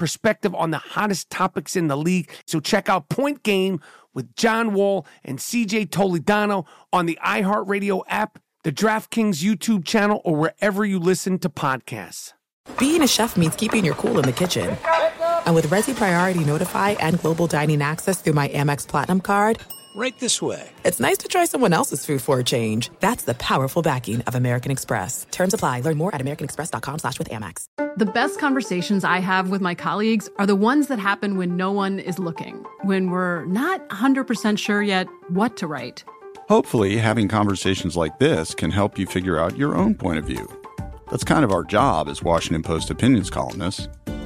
perspective on the hottest topics in the league. So check out Point Game with John Wall and CJ Toledano on the iHeartRadio app, the DraftKings YouTube channel, or wherever you listen to podcasts. Being a chef means keeping your cool in the kitchen. And with Resy Priority Notify and Global Dining Access through my Amex Platinum card, right this way. It's nice to try someone else's food for a change. That's the powerful backing of American Express. Terms apply. Learn more at americanexpress.com slash with Amex. The best conversations I have with my colleagues are the ones that happen when no one is looking, when we're not 100% sure yet what to write. Hopefully, having conversations like this can help you figure out your own point of view. That's kind of our job as Washington Post opinions columnists.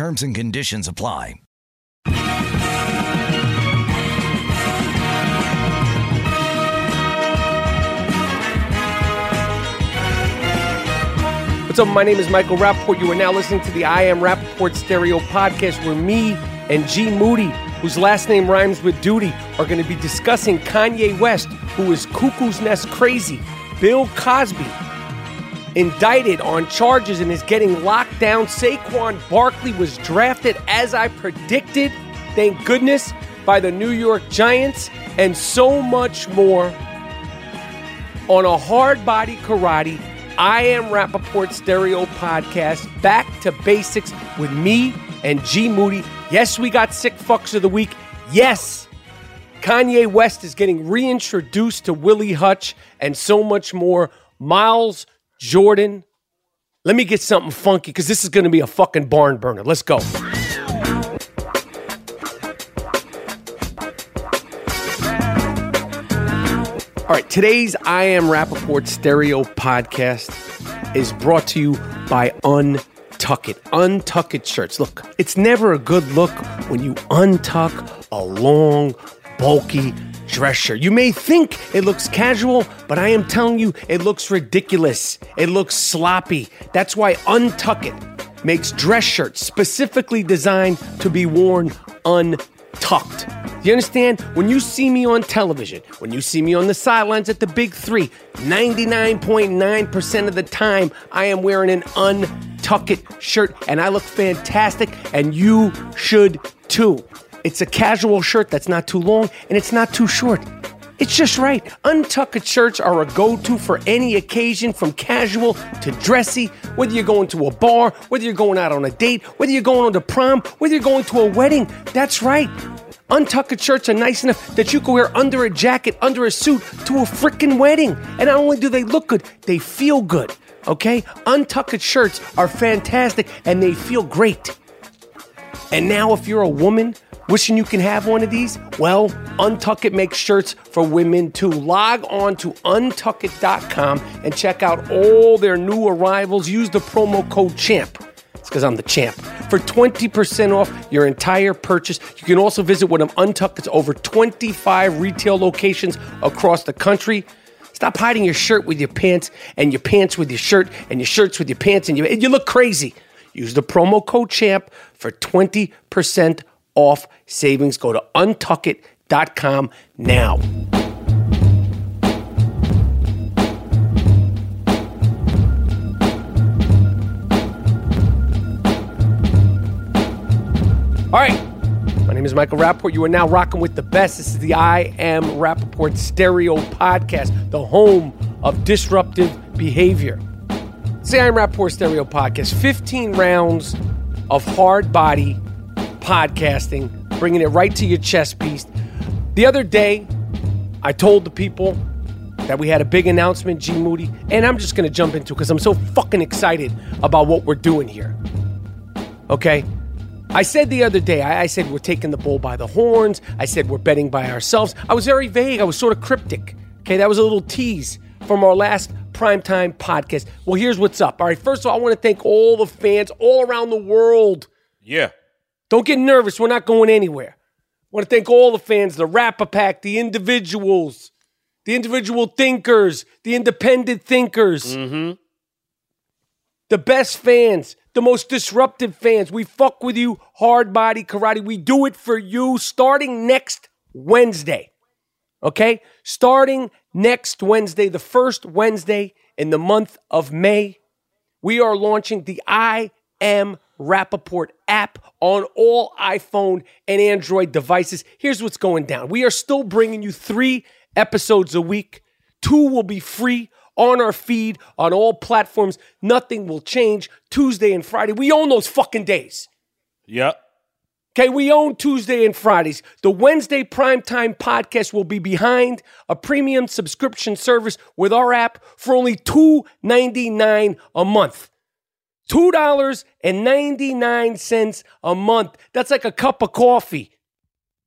Terms and conditions apply. What's up? My name is Michael Rappaport. You are now listening to the I Am Rappaport Stereo podcast where me and G Moody, whose last name rhymes with duty, are going to be discussing Kanye West, who is cuckoo's nest crazy, Bill Cosby, indicted on charges and is getting locked down. Saquon Barkley was drafted as I predicted, thank goodness, by the New York Giants, and so much more on a hard body karate. I am Rappaport Stereo Podcast, back to basics with me and G Moody. Yes, we got sick fucks of the week. Yes, Kanye West is getting reintroduced to Willie Hutch and so much more. Miles Jordan, let me get something funky because this is going to be a fucking barn burner. Let's go. All right, today's I Am Rappaport Stereo podcast is brought to you by Untuck It. Untuck It shirts. Look, it's never a good look when you untuck a long, bulky dress shirt. You may think it looks casual, but I am telling you, it looks ridiculous. It looks sloppy. That's why Untuck It makes dress shirts specifically designed to be worn untucked. You understand? When you see me on television, when you see me on the sidelines at the big three, 99.9% of the time, I am wearing an untucked shirt and I look fantastic, and you should too. It's a casual shirt that's not too long and it's not too short. It's just right. Untucked shirts are a go to for any occasion from casual to dressy, whether you're going to a bar, whether you're going out on a date, whether you're going on to prom, whether you're going to a wedding. That's right. Untucked shirts are nice enough that you can wear under a jacket, under a suit to a freaking wedding. And not only do they look good, they feel good. Okay? Untucked shirts are fantastic and they feel great. And now, if you're a woman wishing you can have one of these, well, Untuck It makes shirts for women too. Log on to untuckit.com and check out all their new arrivals. Use the promo code CHAMP. It's because I'm the champ. For 20% off your entire purchase, you can also visit one of Untuckit's over 25 retail locations across the country. Stop hiding your shirt with your pants and your pants with your shirt and your shirts with your pants and you, you look crazy. Use the promo code CHAMP for 20% off savings. Go to untuckit.com now. All right. My name is Michael Rappaport. You are now rocking with the best. This is the I Am Rappaport Stereo Podcast, the home of disruptive behavior. Say I'm Rappaport Stereo Podcast, 15 rounds of hard body podcasting, bringing it right to your chest piece. The other day, I told the people that we had a big announcement, G Moody, and I'm just gonna jump into because I'm so fucking excited about what we're doing here. Okay? I said the other day, I, I said we're taking the bull by the horns. I said we're betting by ourselves. I was very vague. I was sort of cryptic. Okay, that was a little tease from our last primetime podcast. Well, here's what's up. All right, first of all, I want to thank all the fans all around the world. Yeah. Don't get nervous. We're not going anywhere. I want to thank all the fans, the Rapper Pack, the individuals, the individual thinkers, the independent thinkers, mm-hmm. the best fans, the most disruptive fans. We fuck with you, hard body karate. We do it for you starting next Wednesday. Okay? Starting next Wednesday, the first Wednesday in the month of May, we are launching the I Am Rappaport app on all iPhone and Android devices. Here's what's going down we are still bringing you three episodes a week, two will be free. On our feed, on all platforms, nothing will change. Tuesday and Friday, we own those fucking days. Yep. Okay, we own Tuesday and Fridays. The Wednesday primetime podcast will be behind a premium subscription service with our app for only $2.99 a month. $2.99 a month. That's like a cup of coffee.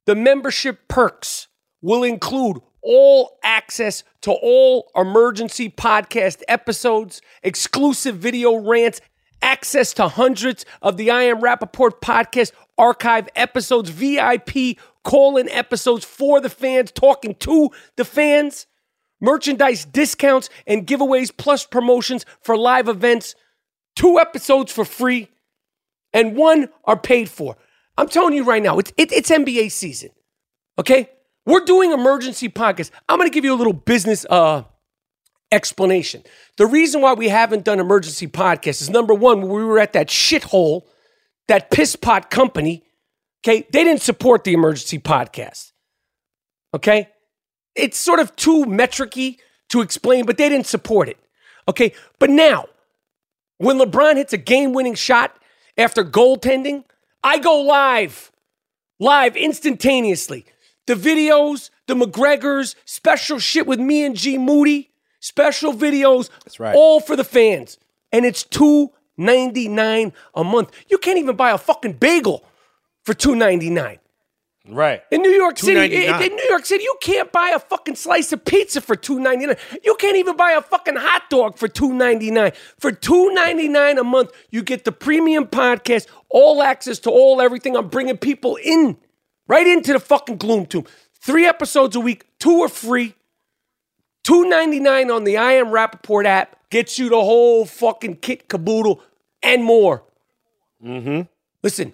The membership perks will include all access to all emergency podcast episodes, exclusive video rants, access to hundreds of the I Am Rappaport podcast archive episodes, VIP call in episodes for the fans, talking to the fans, merchandise discounts and giveaways, plus promotions for live events, two episodes for free, and one are paid for. I'm telling you right now, it's, it, it's NBA season. Okay? We're doing emergency podcasts. I'm going to give you a little business uh, explanation. The reason why we haven't done emergency podcasts is number one, we were at that shithole, that piss pot company, okay, they didn't support the emergency podcast. Okay? It's sort of too metricy to explain, but they didn't support it. Okay? But now, when LeBron hits a game winning shot after goaltending, I go live, live instantaneously. The videos, the McGregors, special shit with me and G Moody, special videos. That's right. All for the fans. And it's two ninety nine a month. You can't even buy a fucking bagel for two ninety nine. Right. In New York City, in, New York City, you can't buy a fucking slice of pizza for two ninety nine. You can't even buy a fucking hot dog for two ninety nine. For two ninety nine a month, you get the premium podcast, all access to all everything. I'm bringing people in, right into the fucking gloom tomb. Three episodes a week, two are free. Two ninety nine on the I Am Rappaport app gets you the whole fucking kit caboodle and more. Mm-hmm. Listen,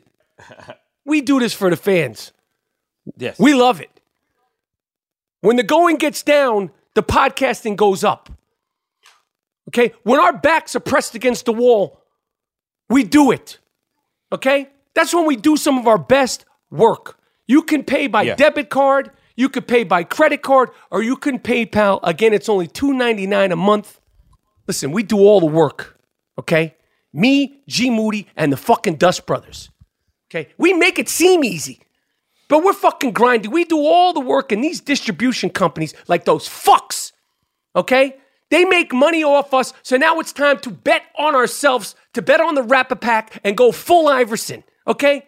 we do this for the fans. Yes. We love it. When the going gets down, the podcasting goes up. Okay? When our backs are pressed against the wall, we do it. Okay? That's when we do some of our best work. You can pay by Yeah. debit card, you could pay by credit card, or you can PayPal. Again, it's only $2.99 a month. Listen, we do all the work. Okay? Me, G Moody, and the fucking Dust Brothers. Okay? We make it seem easy. But we're fucking grinding. We do all the work, and these distribution companies, like those fucks, okay? They make money off us. So now it's time to bet on ourselves, to bet on the Rapper Pack, and go full Iverson, okay?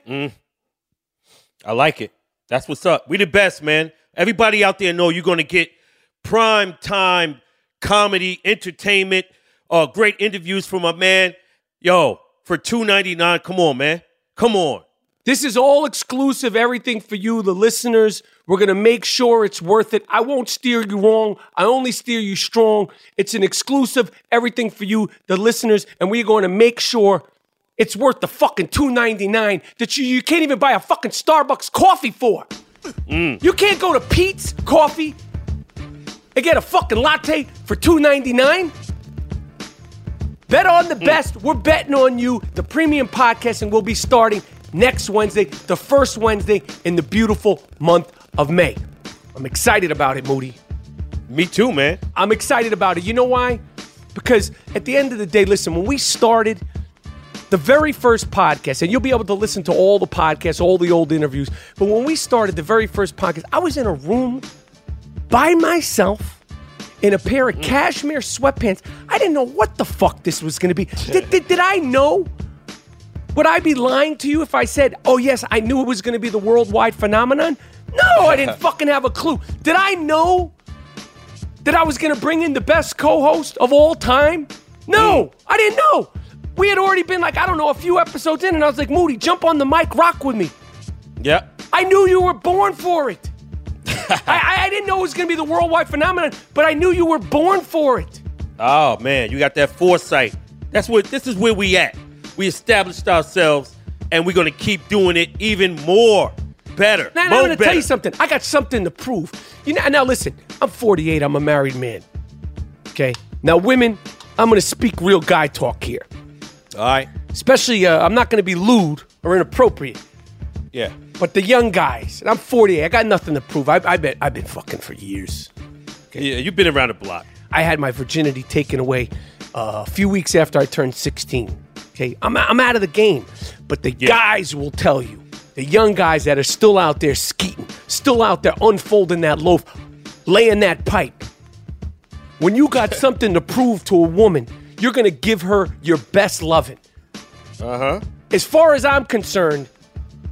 I like it. That's what's up. We the best, man. Everybody out there know you're gonna get prime time comedy, entertainment, uh, great interviews from a man. Yo, for two ninety nine. Come on, man. Come on. This is all exclusive, everything for you, the listeners. We're gonna make sure it's worth it. I won't steer you wrong. I only steer you strong. It's an exclusive, everything for you, the listeners, and we're going to make sure it's worth the fucking $2.99 that you, you can't even buy a fucking Starbucks coffee for. Mm. You can't go to Peet's Coffee and get a fucking latte for $2.99. Bet on the mm. best. We're betting on you. The premium podcasting will be starting next Wednesday, the first Wednesday in the beautiful month of May. I'm excited about it, Moody. Me too, man. I'm excited about it. You know why? Because at the end of the day, listen, when we started the very first podcast, and you'll be able to listen to all the podcasts, all the old interviews, but when we started the very first podcast, I was in a room by myself in a pair of mm. cashmere sweatpants. I didn't know what the fuck this was going to be. Did, did, did I know? Would I be lying to you if I said, oh, yes, I knew it was going to be the worldwide phenomenon? No, I didn't fucking have a clue. Did I know that I was going to bring in the best co host of all time? No, hmm. I didn't know. We had already been like, I don't know, a few episodes in, and I was like, Moody, jump on the mic, rock with me. Yeah. I knew you were born for it. I, I, I didn't know it was going to be the worldwide phenomenon, but I knew you were born for it. Oh man, you got that foresight. That's what this is where we at. We established ourselves and we're gonna keep doing it even more better. Now, now I'm going to tell you something. I got something to prove. You know, now listen, I'm 48. I'm a married man. Okay. Now, women, I'm going to speak real guy talk here. All right. Especially, uh, I'm not going to be lewd or inappropriate. Yeah. But the young guys, and I'm 48. I got nothing to prove. I, I bet I've been fucking for years. Yeah, you've been around the block. I had my virginity taken away uh, a few weeks after I turned 16. Okay, I'm, I'm out of the game. But the guys will tell you, the young guys that are still out there skeeting, still out there unfolding that loaf, laying that pipe. When you got something to prove to a woman, you're gonna give her your best loving. Uh huh. As far as I'm concerned,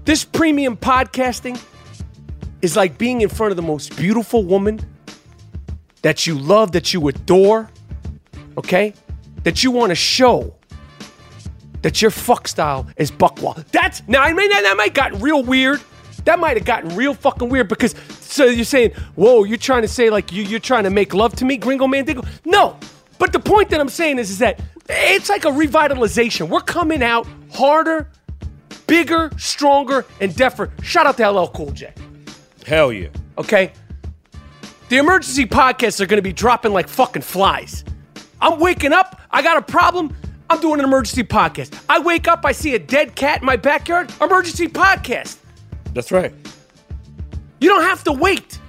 this premium podcasting is like being in front of the most beautiful woman that you love, that you adore, okay? That you want to show that your fuck style is buckwall. That's now I mean that, that might gotten real weird. That might have gotten real fucking weird because so you're saying, whoa, you're trying to say like you you're trying to make love to me, Gringo Mandingo. No. But the point that I'm saying is, is that it's like a revitalization. We're coming out harder, bigger, stronger, and deffer. Shout out to LL Cool J. Hell yeah. Okay? The emergency podcasts are gonna be dropping like fucking flies. I'm waking up, I got a problem, I'm doing an emergency podcast. I wake up, I see a dead cat in my backyard, emergency podcast. That's right. You don't have to wait.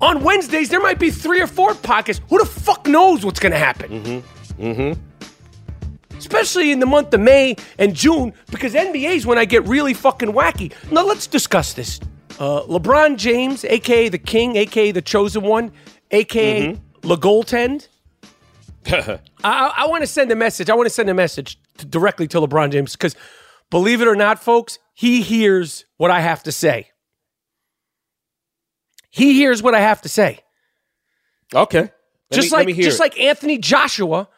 On Wednesdays, there might be three or four podcasts. Who the fuck knows what's gonna happen? Mm-hmm. Mm-hmm. Especially in the month of May and June, because NBA's when I get really fucking wacky. Now let's discuss this. Uh, LeBron James, aka the King, aka the Chosen One, aka Le Goaltend. I, I want to send a message. I want to send a message to, directly to LeBron James because, believe it or not, folks, he hears what I have to say. He hears what I have to say. Okay. Let just me- like just it. like Anthony Joshua,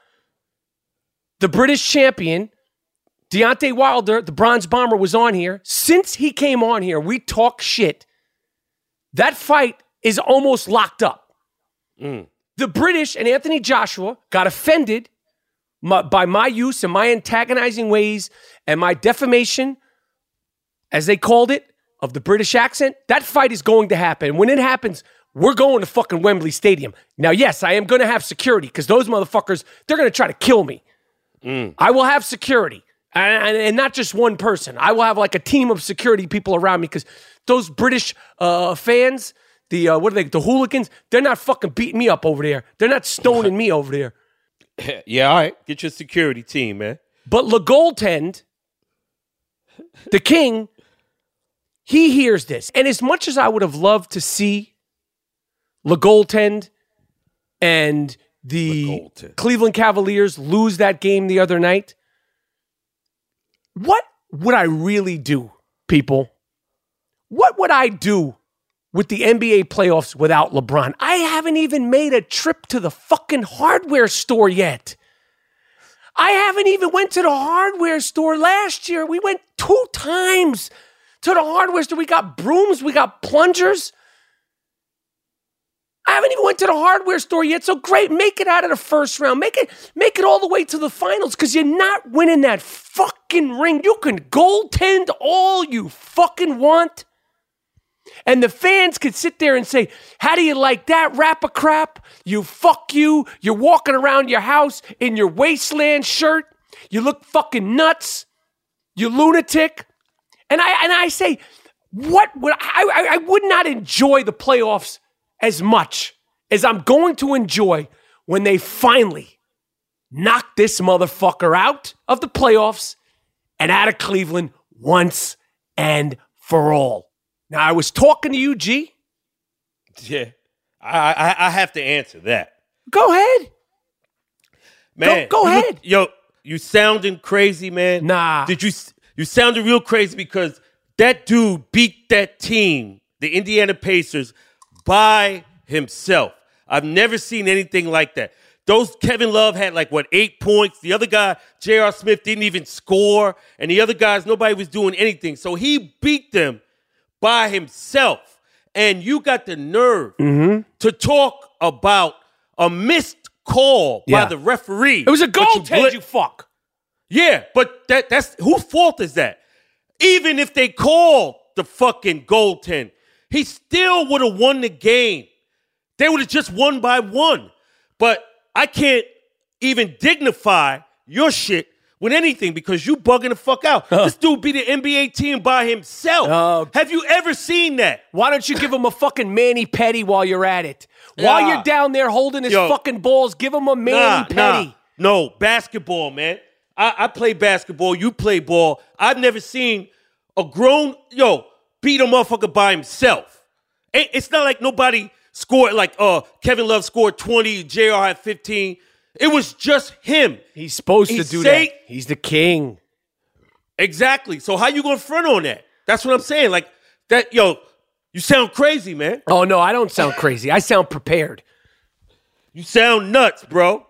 the British champion, Deontay Wilder, the bronze bomber, was on here. Since he came on here, we talk shit. That fight is almost locked up. Mm. The British and Anthony Joshua got offended my- by my use and my antagonizing ways and my defamation, as they called it, of the British accent. That fight is going to happen. When it happens, we're going to fucking Wembley Stadium. Now, yes, I am going to have security because those motherfuckers, they're going to try to kill me. I will have security. And, and, and not just one person. I will have like a team of security people around me because those British uh, fans, the uh, what are they, the hooligans, they're not fucking beating me up over there. They're not stoning me over there. Yeah, all right. Get your security team, man. But Le Goaltend, the king, he hears this. And as much as I would have loved to see Le Goaltend and the. Cleveland Cavaliers lose that game the other night, what would I really do, people? What would I do with the NBA playoffs without LeBron? I haven't even made a trip to the fucking hardware store yet. I haven't even went to the hardware store last year. We went two times to the hardware store. We got brooms, we got plungers. I haven't even went to the hardware store yet. So great, make it out of the first round. Make it make it all the way to the finals cuz you're not winning that fucking ring. You can goaltend all you fucking want. And the fans could sit there and say, How do you like that rap of crap? You fuck you. You're walking around your house in your wasteland shirt. You look fucking nuts. You lunatic. And I and I say, what would I I would not enjoy the playoffs as much as I'm going to enjoy when they finally knock this motherfucker out of the playoffs and out of Cleveland once and for all. Now, I was talking to you, G. Yeah, I, I I have to answer that, Go ahead. man. go you ahead. yo. You sounding crazy, man? Nah. Did you you sounded real crazy because that dude beat that team, the Indiana Pacers, by himself. I've never seen anything like that. Those Kevin Love had like what eight points. The other guy, J.R. Smith, didn't even score, and the other guys, nobody was doing anything. So he beat them by himself. And you got the nerve mm-hmm. to talk about a missed call Yeah. by the referee. It was a But you goaltend, you fuck. yeah, but that that's whose fault is that? Even if they called the fucking goaltend, he still would have won the game. They would have just won by one. But I can't even dignify your shit with anything because you bugging the fuck out. This dude beat an NBA team by himself. Oh. Have you ever seen that? Why don't you give him a fucking Manny Petty while you're at it? While you're down there holding his Yo. fucking balls, give him a Manny Nah, Petty. nah. No, basketball, man. I, I play basketball. You play ball. I've never seen a grown yo beat a motherfucker by himself. It's not like nobody scored like uh Kevin Love scored 20, JR had 15. It was just him. He's supposed He to do say- that. He's the king. Exactly. So how you gonna front on that? That's what I'm saying. Like that, yo, you sound crazy, man. Oh no, I don't sound crazy. I sound prepared. You sound nuts, bro.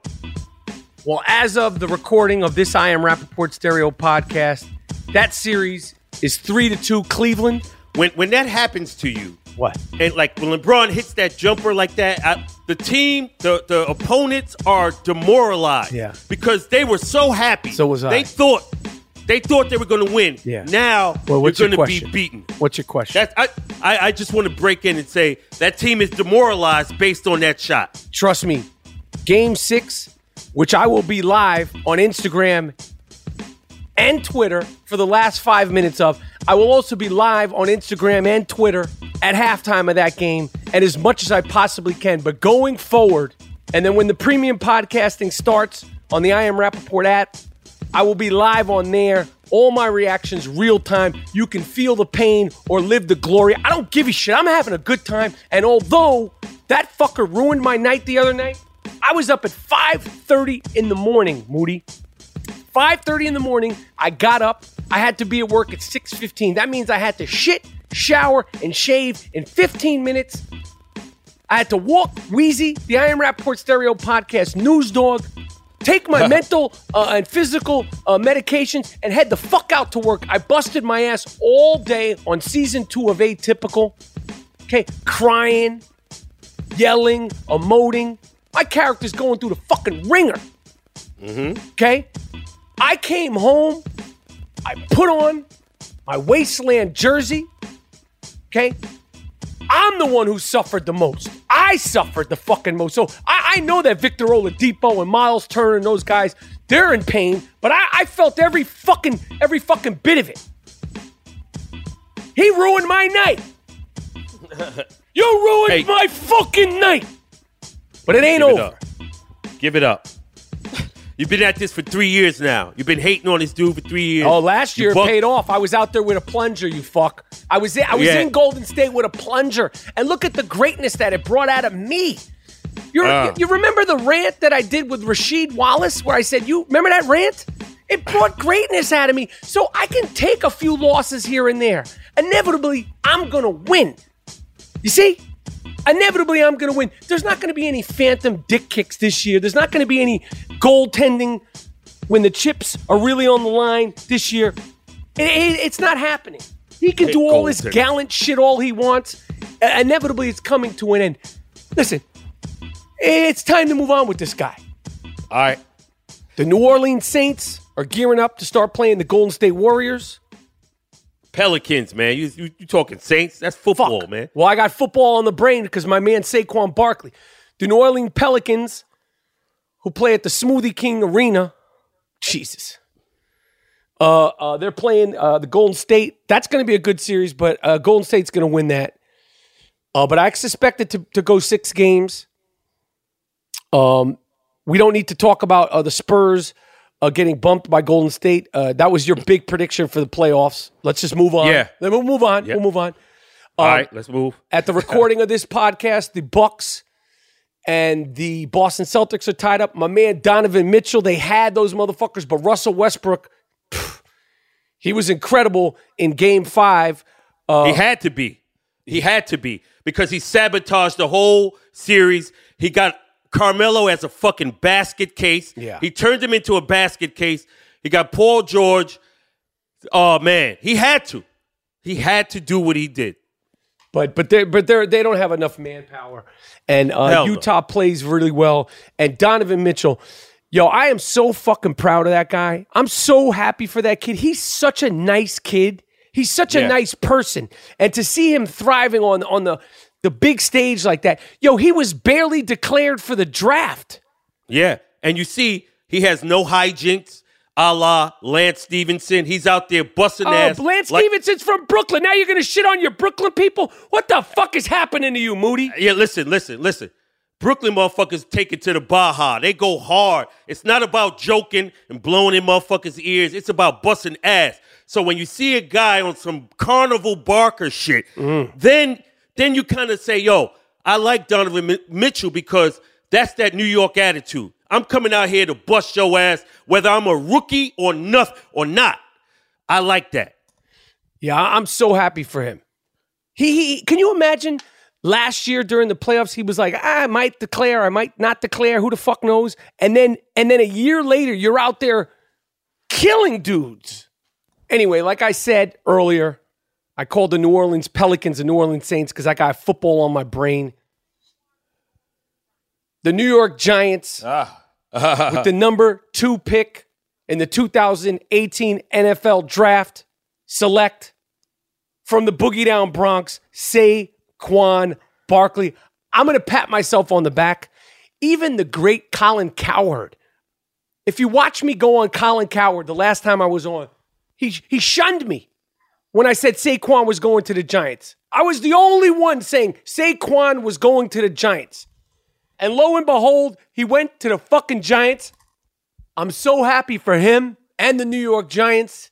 Well, as of the recording of this I Am Rappaport Stereo podcast, that series is three to two Cleveland. When when that happens to you, What? And like when LeBron hits that jumper like that, I, the team, the the opponents are demoralized. Yeah. Because they were so happy. So was I. They thought they thought they were going to win. Yeah. Now Well, what's your going to be beaten. What's your question? That's I, I I just want to break in and say that team is demoralized based on that shot. Trust me, game six, which I will be live on Instagram and Twitter for the last five minutes of. I will also be live on Instagram and Twitter at halftime of that game and as much as I possibly can. But going forward, and then when the premium podcasting starts on the I Am Rappaport app, I will be live on there. All my reactions real time. You can feel the pain or live the glory. I don't give a shit. I'm having a good time. And although that fucker ruined my night the other night, I was up at 5:30 in the morning, Moody. 5:30 in the morning, I got up. I had to be at work at 6:15. That means I had to shit, shower, and shave in 15 minutes. I had to walk Wheezy, the I Am Rappaport Stereo Podcast news dog, take my mental uh, and physical uh, medications, and head the fuck out to work. I busted my ass all day on season two of Atypical. Okay, crying, yelling, emoting. My character's going through the fucking ringer. Mm-hmm. Okay? I came home, I put on my wasteland jersey. Okay? I'm the one who suffered the most. I suffered the fucking most. So I, I know that Victor Oladipo and Miles Turner and those guys, they're in pain, but I, I felt every fucking every fucking bit of it. He ruined my night. you ruined Hey. my fucking night. But it ain't Give over. up. Give it up. You've been at this for three years now. You've been hating on this dude for three years. Oh, last year buck- paid off. I was out there with a plunger, you fuck. I was in, I was Yeah. in Golden State with a plunger, and look at the greatness that it brought out of me. Ah. you, you remember the rant that I did with Rasheed Wallace, where I said, "You remember that rant? It brought greatness out of me, so I can take a few losses here and there. Inevitably, I'm gonna win. You see." Inevitably, I'm going to win. There's not going to be any phantom dick kicks this year. There's not going to be any goaltending when the chips are really on the line this year. It- it- it's not happening. He can do all this gallant shit all he wants. Uh, inevitably, it's coming to an end. Listen, it's time to move on with this guy. All right. The New Orleans Saints are gearing up to start playing the Golden State Warriors. Pelicans, man. You, you, you talking Saints? That's football, Fuck. man. Well, I got football on the brain because my man Saquon Barkley. The New Orleans Pelicans, who play at the Smoothie King Arena, Jesus. Uh, uh, they're playing uh, the Golden State. That's going to be a good series, but uh, Golden State's going to win that. Uh, but I suspect it to, to go six games. Um, we don't need to talk about uh, the Spurs uh, getting bumped by Golden State. Uh, that was your big prediction for the playoffs. Let's just move on. Yeah. Then we'll move on. We'll move on. All Um, right, let's move. At the recording of this podcast, the Bucks and the Boston Celtics are tied up. My man Donovan Mitchell, they had those motherfuckers, but Russell Westbrook, pff, he was incredible in Game Five. Uh, he had to be. He had to be because he sabotaged the whole series. He got Carmelo as a fucking basket case. Yeah. He turned him into a basket case. He got Paul George. Oh man, he had to. He had to do what he did. But but they but they they don't have enough manpower, and uh, Hell no. Utah plays really well. And Donovan Mitchell, yo, I am so fucking proud of that guy. I'm so happy for that kid. He's such a nice kid. He's such a nice person, and to see him thriving on on the the big stage like that, yo, he was barely declared for the draft. Yeah. And you see, he has no hijinks, a la Lance Stephenson. He's out there busting Oh, ass. Lance like- Stephenson's from Brooklyn. Now you're gonna shit on your Brooklyn people? What the fuck is happening to you, Moody? Yeah, listen, listen, listen. Brooklyn motherfuckers take it to the Baja. They go hard. It's not about joking and blowing in motherfuckers' ears. It's about busting ass. So when you see a guy on some Carnival Barker shit, mm-hmm. then then you kind of say, "Yo, I like Donovan Mi- Mitchell because that's that New York attitude. I'm coming out here to bust your ass, whether I'm a rookie or nothing or not. I like that. Yeah, I'm so happy for him. He, he can you imagine last year during the playoffs he was like, "Ah, I might declare, I might not declare, who the fuck knows? And then and then a year later you're out there killing dudes. Anyway, like I said earlier, I called the New Orleans Pelicans the New Orleans Saints because I got football on my brain. The New York Giants ah. with the number two pick in the 2018 NFL draft select from the Boogie Down Bronx, Saquon Barkley. I'm going to pat myself on the back. Even the great Colin Cowherd. If you watch me go on Colin Cowherd the last time I was on, he, he shunned me when I said Saquon was going to the Giants. I was the only one saying Saquon was going to the Giants. And lo and behold, he went to the fucking Giants. I'm so happy for him and the New York Giants.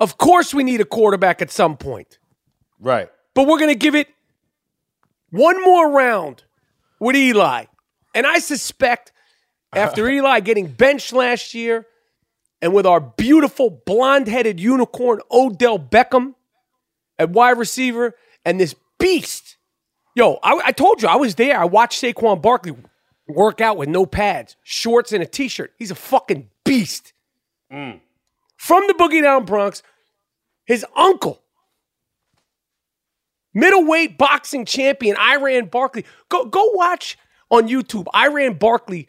Of course, we need a quarterback at some point, Right. but we're going to give it one more round with Eli. And I suspect after Eli getting benched last year and with our beautiful blonde headed unicorn Odell Beckham at wide receiver and this beast. Yo, I, I told you I was there. I watched Saquon Barkley work out with no pads, shorts, and a t shirt. He's a fucking beast. Mm. From the Boogie Down Bronx, his uncle, middleweight boxing champion Iran Barkley. Go, go watch on YouTube Iran Barkley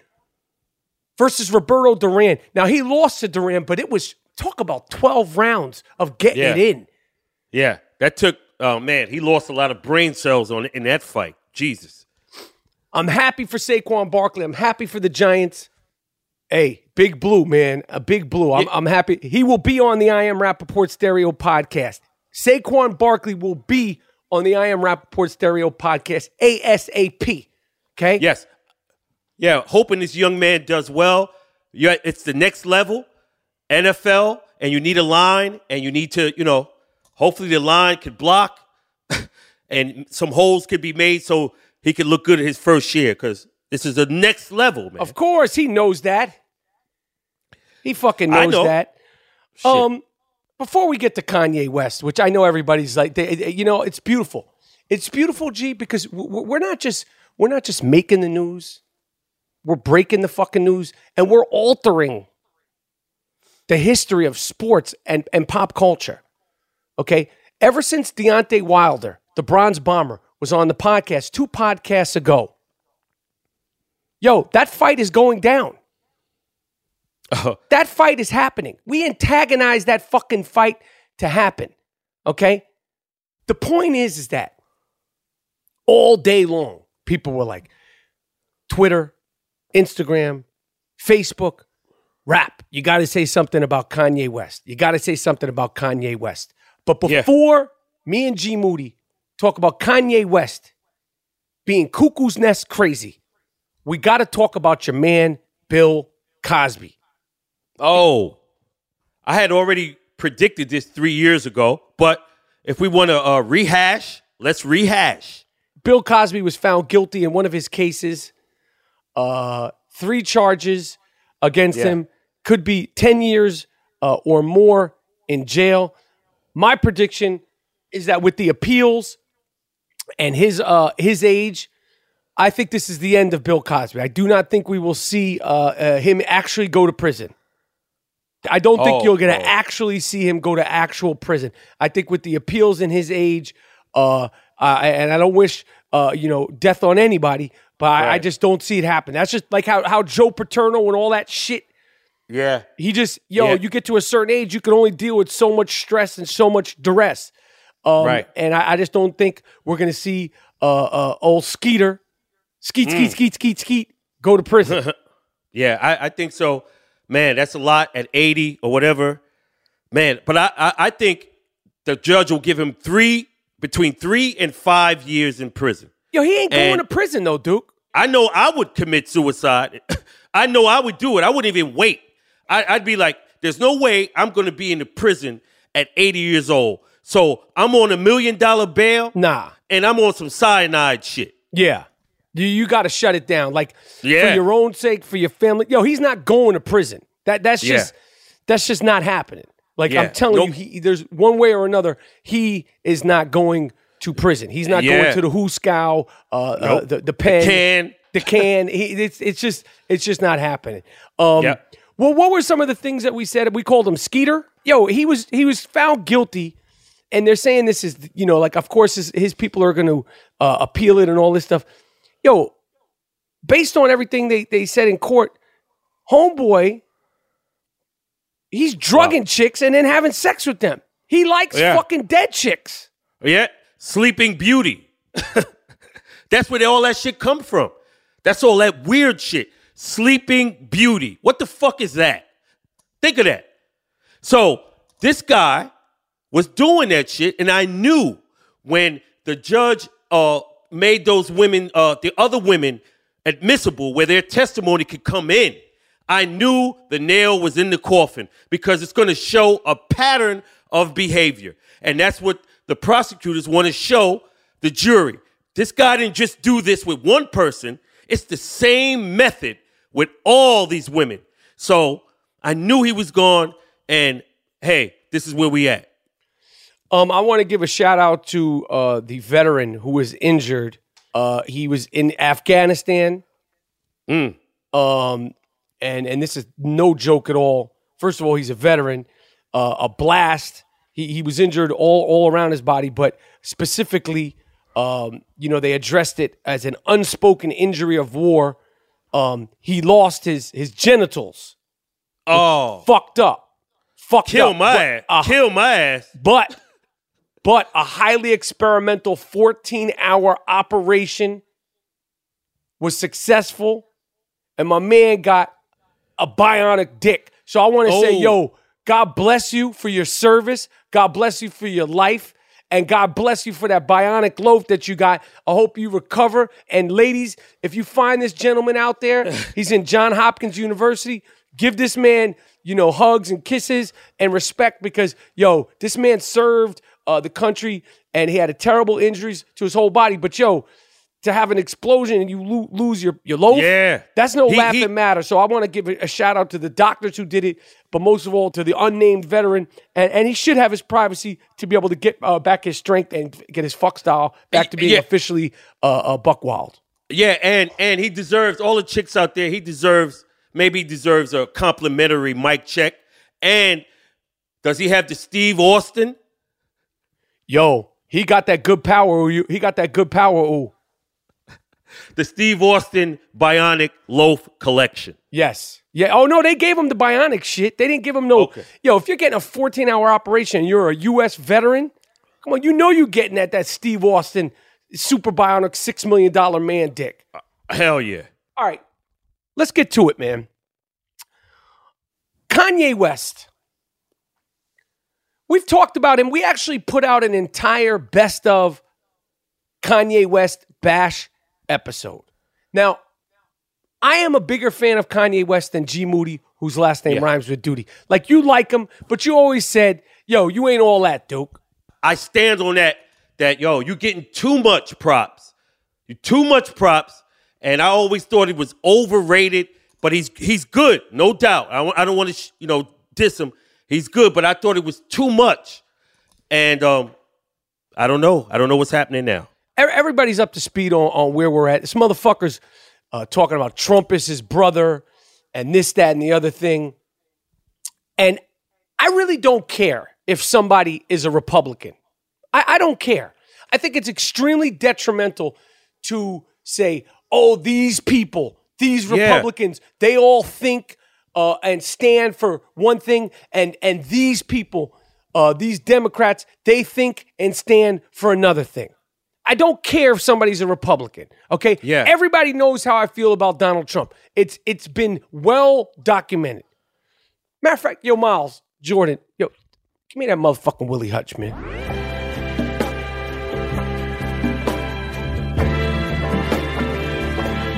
versus Roberto Duran. Now, he lost to Duran, but it was talk about 12 rounds of getting Yeah. it in. Yeah. That took oh man, he lost a lot of brain cells on in that fight. Jesus. I'm happy for Saquon Barkley. I'm happy for the Giants. Hey, Big Blue, man. A Big Blue. I'm, I'm happy. He will be on the I Am Rappaport Stereo podcast. Saquon Barkley will be on the I Am Rappaport Stereo podcast ASAP. Okay? Yes. Yeah, hoping this young man does well. Yeah, it's the next level, NFL, and you need a line, and you need to, you know, hopefully the line could block, and some holes could be made so he could look good in his first year. Because this is the next level, man. Of course, he knows that. He fucking knows know. that. Shit. Um, before we get to Kanye West, which I know everybody's like, they, they- you know, it's beautiful. It's beautiful, G, because we're not just we're not just making the news. We're breaking the fucking news, and we're altering the history of sports and, and pop culture. Okay, ever since Deontay Wilder, the Bronze Bomber, was on the podcast two podcasts ago. Yo, that fight is going down. That fight is happening. We antagonize that fucking fight to happen. Okay? The point is, is that all day long, people were like, Twitter, Instagram, Facebook, rap. You got to say something about Kanye West. You got to say something about Kanye West. But Yeah. before me and G Moody talk about Kanye West being cuckoo's nest crazy, we got to talk about your man, Bill Cosby. Oh, I had already predicted this three years ago, but if we want to uh, rehash, let's rehash. Bill Cosby was found guilty in one of his cases. Uh, three charges against Yeah. him could be 10 years uh, or more in jail. My prediction is that with the appeals and his uh, his age, I think this is the end of Bill Cosby. I do not think we will see uh, uh, him actually go to prison. I don't think Oh, you're going to oh. actually see him go to actual prison. I think with the appeals in his age, uh, uh, and I don't wish uh, you know death on anybody, but I, I just don't see it happen. That's just like how how Joe Paterno and all that shit. Yeah. He just yo, Yeah. you get to a certain age, you can only deal with so much stress and so much duress. Um, Right. And I, I just don't think we're gonna see uh, uh, old Skeeter, skeet, Mm. skeet, skeet, skeet, skeet, go to prison. Yeah, I, I think so. Man, that's a lot at 80 or whatever. Man, but I, I, I think the judge will give him three, between three and five years in prison. Yo, he ain't going And- to prison though, Duke. I know I would commit suicide. I know I would do it. I wouldn't even wait. I, I'd be like, there's no way I'm going to be in the prison at 80 years old. So I'm on a million dollar bail Nah. and I'm on some cyanide shit. Yeah. You you got to shut it down, like for your own sake, for your family. Yo, he's not going to prison. That that's Yeah. just that's just not happening. Like Yeah. I'm telling Nope. you, he, there's one way or another, he is not going to prison. He's not going to the Hoosegow, uh, uh, the the pen, can. the can. He, it's it's just it's just not happening. Um, Yep. Well, what were some of the things that we said? We called him Skeeter. Yo, he was he was found guilty, and they're saying this is you know like of course his, his people are going to uh, appeal it and all this stuff. Yo, based on everything they they said in court, homeboy, he's drugging chicks and then having sex with them. He likes Yeah. fucking dead chicks. Yeah, Sleeping Beauty. That's where all that shit come from. That's all that weird shit. Sleeping Beauty. What the fuck is that? Think of that. So this guy was doing that shit, and I knew when the judge uh, made those women, uh, the other women, admissible, where their testimony could come in. I knew the nail was in the coffin because it's going to show a pattern of behavior, and that's what the prosecutors want to show the jury. This guy didn't just do this with one person; it's the same method with all these women. So I knew he was gone, and hey, this is where we at. Um, I want to give a shout out to uh, the veteran who was injured. Uh, he was in Afghanistan. Mm. Um, and and this is no joke at all. First of all, he's a veteran. Uh, a blast. He he was injured all all around his body, but specifically, um, you know, they addressed it as an unspoken injury of war. Um, he lost his his genitals. Oh, Fucked up. Fucked up. kill up. my ass! a kill my ass! but but a highly experimental 14 hour operation was successful and my man got a bionic dick so i want to say Oh. yo god bless you for your service god bless you for your life and God bless you for that bionic loaf that you got. I hope you recover. And ladies, if you find this gentleman out there, he's in John Hopkins University. Give this man, you know, hugs and kisses and respect because, yo, this man served uh, the country and he had a terrible injuries to his whole body. But yo, to have an explosion and you lo- lose your your loaf, Yeah. that's no He- laughing he- matter. So I want to give a, shout out to the doctors who did it, but most of all to the unnamed veteran. And, and he should have his privacy to be able to get uh, back his strength and get his fuck style back to being Yeah. officially uh, uh, buck wild. Yeah, and and he deserves all the chicks out there. He deserves maybe he deserves a complimentary mic check. And does he have the Steve Austin? Yo, he got that good power. He got that good power. Ooh. The Steve Austin Bionic Loaf Collection. Yes. Yeah. Oh no, they gave him the bionic shit. They didn't give him no. Okay. Yo, if you're getting a 14 hour operation, and you're a U.S. veteran. Come on, you know you're getting at that Steve Austin super bionic six million dollar man dick. Uh, hell yeah. All right, let's get to it, man. Kanye West. We've talked about him. We actually put out an entire best of Kanye West bash episode. Now, I am a bigger fan of Kanye West than G Moody, whose last name Yeah. rhymes with duty. Like you like him, but you always said, "Yo, you ain't all that, Duke." I stand on that. That yo, you getting too much props. You too much props, and I always thought he was overrated. But he's he's good, no doubt. I, I don't want to sh- you know diss him. He's good, but I thought it was too much, and um, I don't know. I don't know what's happening now. Ev- Everybody's up to speed on, on where we're at. This motherfucker's uh, talking about Trump is his brother and this, that, and the other thing. And I really don't care if somebody is a Republican. I, I don't care. I think it's extremely detrimental to say, oh, these people, these Yeah. Republicans, they all think uh, and stand for one thing, and and these people, uh, these Democrats, they think and stand for another thing. I don't care if somebody's a Republican. Okay. Yeah. Everybody knows how I feel about Donald Trump. It's it's been well documented. Matter of fact, yo, Miles Jordan, yo, give me that motherfucking Willie Hutch, man.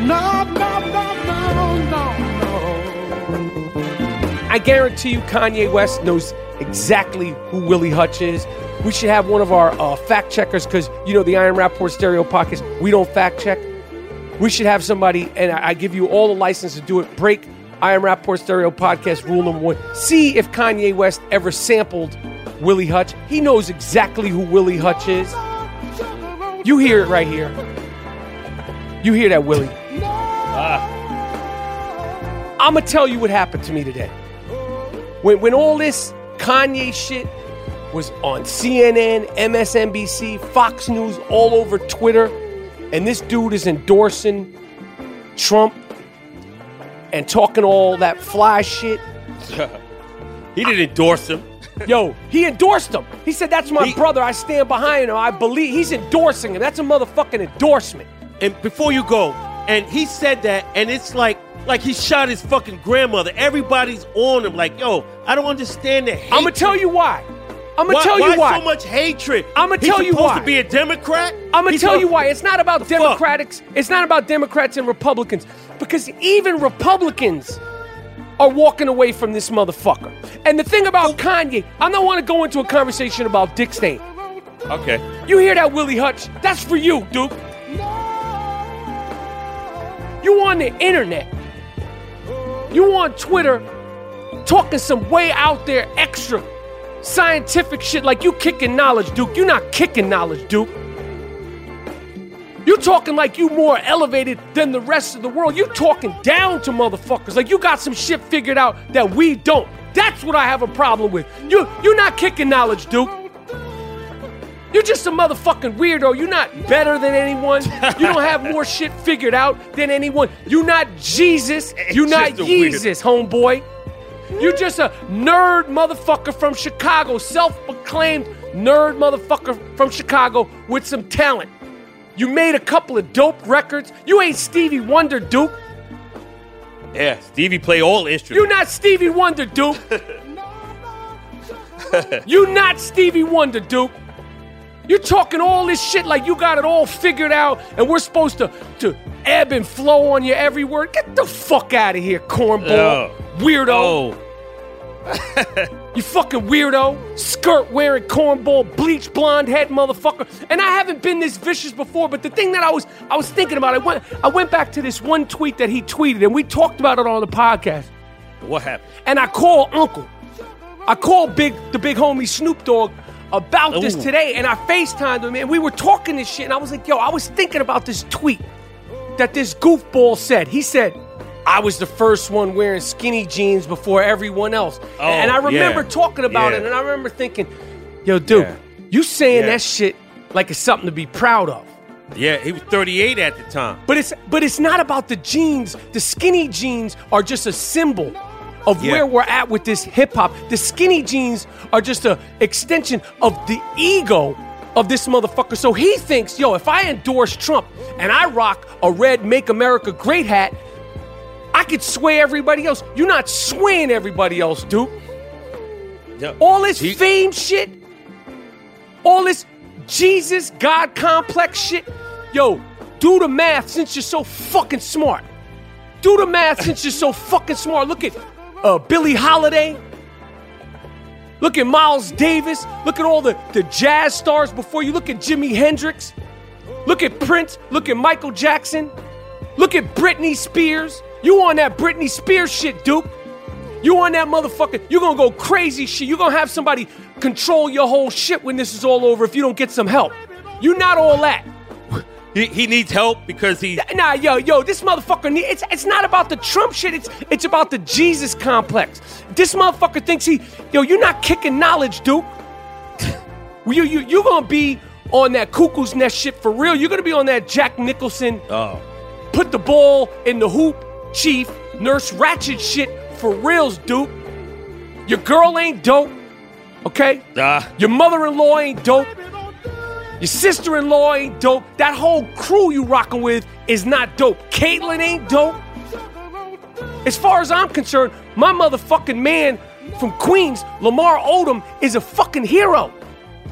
No, no, no, no, no, no. I guarantee you, Kanye West knows exactly who Willie Hutch is. We should have one of our uh, fact checkers because you know the I Am Rappaport Stereo podcast. We don't fact check. We should have somebody, and I, I give you all the license to do it. Break I Am Rappaport Stereo podcast rule number one. See if Kanye West ever sampled Willie Hutch. He knows exactly who Willie Hutch is. You hear it right here. You hear that, Willie? I'm gonna tell you what happened to me today. When when all this Kanye shit was on CNN, MSNBC, Fox News, all over Twitter, and this dude is endorsing Trump and talking all that fly shit. He didn't endorse him. Yo, he endorsed him. He said, That's my He- brother. I stand behind him. I believe he's endorsing him. That's a motherfucking endorsement. And before you go, and he said that, and it's like like he shot his fucking grandmother. Everybody's on him. Like, yo, I don't understand the hate. I'm gonna tell you why. I'm gonna why, tell you why. so much hatred? I'ma tell you why. He's supposed to be a Democrat. I'm gonna He's tell a- you why. It's not about fuck? Democrats. It's not about Democrats and Republicans. Because even Republicans are walking away from this motherfucker. And the thing about Kanye, I don't want to go into a conversation about Dick Stain. Okay. You hear that, Willie Hutch? That's for you, Duke. No. You on the internet. You on Twitter talking some way out there extra scientific shit like you kicking knowledge, Duke. You're not kicking knowledge, Duke. You talking like you more elevated than the rest of the world. You talking down to motherfuckers like you got some shit figured out that we don't. That's what I have a problem with. You you're not kicking knowledge, Duke. You're just a motherfucking weirdo. You're not better than anyone. You don't have more shit figured out than anyone. You're not Jesus. You're not just a weirdo. Jesus, homeboy. You're just a nerd motherfucker from Chicago, self proclaimed nerd motherfucker from Chicago with some talent. You made a couple of dope records. You ain't Stevie Wonder, Duke. Yeah, Stevie play all instruments. You're not Stevie Wonder, Duke. You're not Stevie Wonder, Duke. You're talking all this shit like you got it all figured out, and we're supposed to to ebb and flow on your every word. Get the fuck out of here, cornball, Oh. weirdo. Oh, You fucking weirdo, skirt wearing cornball, bleach blonde head motherfucker. And I haven't been this vicious before, but the thing that I was I was thinking about, I went I went back to this one tweet that he tweeted, and we talked about it on the podcast. what happened? And I called Uncle. I called Big the big homie Snoop Dogg about this today, and I FaceTimed him, and we were talking this shit, and I was like, yo, I was thinking about this tweet that this goofball said. He said, I was the first one wearing skinny jeans before everyone else. Oh, and I oh, remember yeah. talking about Yeah. it, and I remember thinking, yo, dude, Yeah. you saying that shit like it's something to be proud of. Yeah, he was 38 at the time. But it's but it's not about the jeans. The skinny jeans are just a symbol of Yeah. where we're at with this hip hop. The skinny jeans are just an extension of the ego of this motherfucker. So he thinks, yo, if I endorse Trump and I rock a red Make America Great hat, I could sway everybody else. You're not swaying everybody else, dude. Yeah. All this He- fame shit, all this Jesus God complex shit. Yo, do the math since you're so fucking smart. Do the math since you're so fucking smart. Look at uh, Billie Holiday. Look at Miles Davis. Look at all the, the jazz stars before you. Look at Jimi Hendrix. Look at Prince. Look at Michael Jackson. Look at Britney Spears. You on that Britney Spears shit, Duke. You on that motherfucker. You're gonna go crazy shit. You're gonna have somebody control your whole shit when this is all over if you don't get some help. You're not all that. He, he needs help because he. Nah, yo, yo, this motherfucker. Need, it's it's not about the Trump shit. It's it's about the Jesus complex. This motherfucker thinks he, yo, you're not kicking knowledge, Duke. you you you gonna be on that cuckoo's nest shit for real. You're gonna be on that Jack Nicholson. Oh. Put the ball in the hoop, Chief. Nurse Ratched shit for reals, Duke. Your girl ain't dope. Okay. Ah. Your mother-in-law ain't dope. Your sister-in-law ain't dope. That whole crew you rocking with is not dope. Caitlyn ain't dope. As far as I'm concerned, my motherfucking man from Queens, Lamar Odom, is a fucking hero.